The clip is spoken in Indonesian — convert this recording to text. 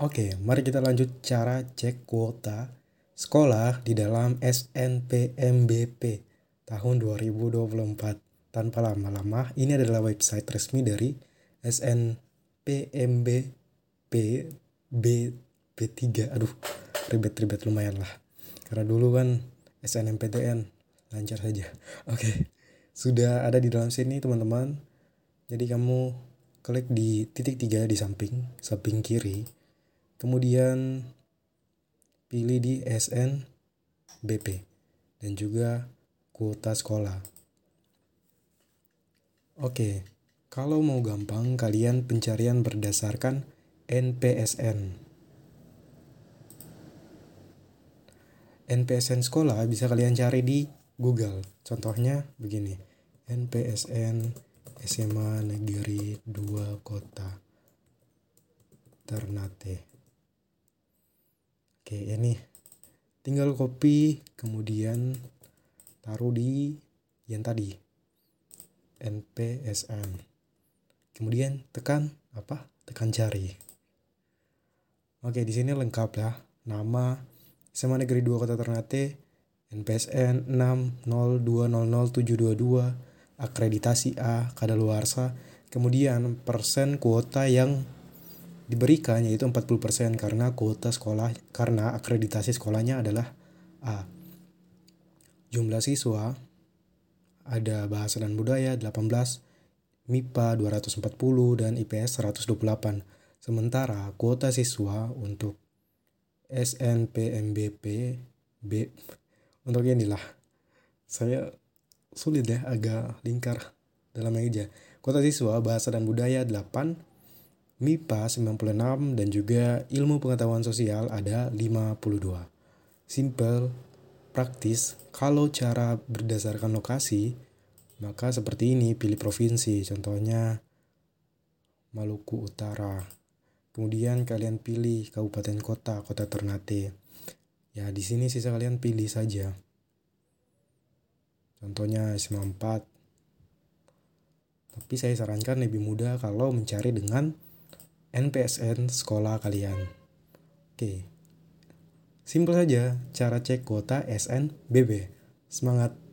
Oke, mari kita lanjut cara cek kuota sekolah di dalam SNPMBP tahun 2024. Tanpa lama-lama, ini adalah website resmi dari SNPMBP B, B3. Aduh, ribet-ribet lumayan lah. Karena dulu kan SNMPTN lancar saja. Oke, sudah ada di dalam sini teman-teman. Jadi kamu klik di titik tiga di samping, samping kiri. Kemudian pilih di SNBP dan juga kuota sekolah. Oke, kalau mau gampang kalian pencarian berdasarkan NPSN. NPSN sekolah bisa kalian cari di Google. Contohnya begini. NPSN SMA Negeri 2 Kota Ternate. Oke, ini tinggal copy kemudian taruh di yang tadi NPSN. Kemudian tekan apa? Tekan cari. Oke, di sini lengkap ya. Nama SMA Negeri 2 Kota Ternate, NPSN 602000722, akreditasi A, kadaluarsa, kemudian persen kuota yang diberikan yaitu 40% karena kuota sekolah karena akreditasi sekolahnya adalah A. Jumlah siswa ada bahasa dan budaya 18, MIPA 240 dan IPS 128. Sementara kuota siswa untuk SNPMBP B untuk inilah saya sulit ya agak lingkar dalam meja. Kuota siswa bahasa dan budaya 8, MIPA 96 dan juga ilmu pengetahuan sosial ada 52. Simple, praktis, kalau cara berdasarkan lokasi, maka seperti ini pilih provinsi, contohnya Maluku Utara. Kemudian kalian pilih kabupaten kota, kota Ternate. Ya, di sini sisa kalian pilih saja. Contohnya SMA 4. Tapi saya sarankan lebih mudah kalau mencari dengan NPSN sekolah kalian. Oke. Simpel saja cara cek kuota SNBB. Semangat!